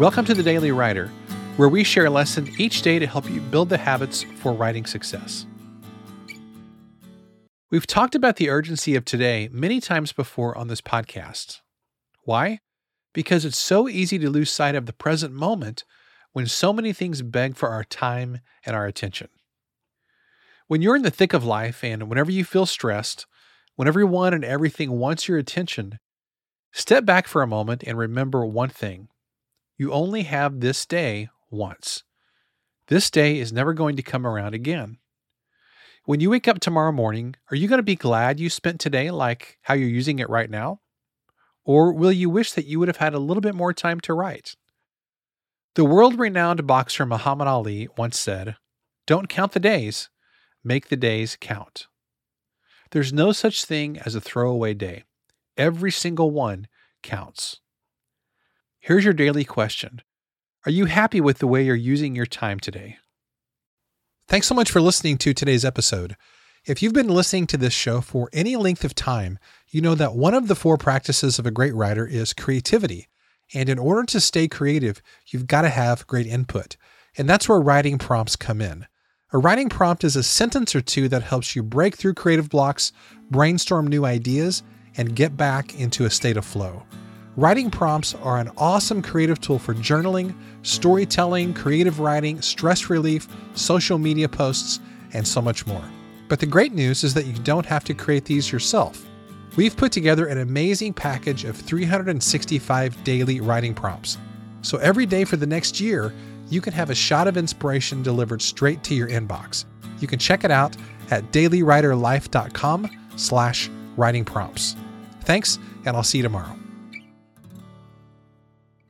Welcome to the Daily Writer, where we share a lesson each day to help you build the habits for writing success. We've talked about the urgency of today many times before on this podcast. Why? Because it's so easy to lose sight of the present moment when so many things beg for our time and our attention. When you're in the thick of life and whenever you feel stressed, when everyone and everything wants your attention, step back for a moment and remember one thing you only have this day once. This day is never going to come around again. When you wake up tomorrow morning, are you going to be glad you spent today like how you're using it right now? Or will you wish that you would have had a little bit more time to write? The world renowned boxer Muhammad Ali once said, Don't count the days, make the days count. There's no such thing as a throwaway day. Every single one counts. Here's your daily question Are you happy with the way you're using your time today? Thanks so much for listening to today's episode. If you've been listening to this show for any length of time, you know that one of the four practices of a great writer is creativity. And in order to stay creative, you've got to have great input. And that's where writing prompts come in. A writing prompt is a sentence or two that helps you break through creative blocks, brainstorm new ideas, and get back into a state of flow. Writing prompts are an awesome creative tool for journaling, storytelling, creative writing, stress relief, social media posts, and so much more. But the great news is that you don't have to create these yourself. We've put together an amazing package of 365 daily writing prompts. So every day for the next year, you can have a shot of inspiration delivered straight to your inbox. You can check it out at dailywriterlife.com slash writing prompts. Thanks, and I'll see you tomorrow.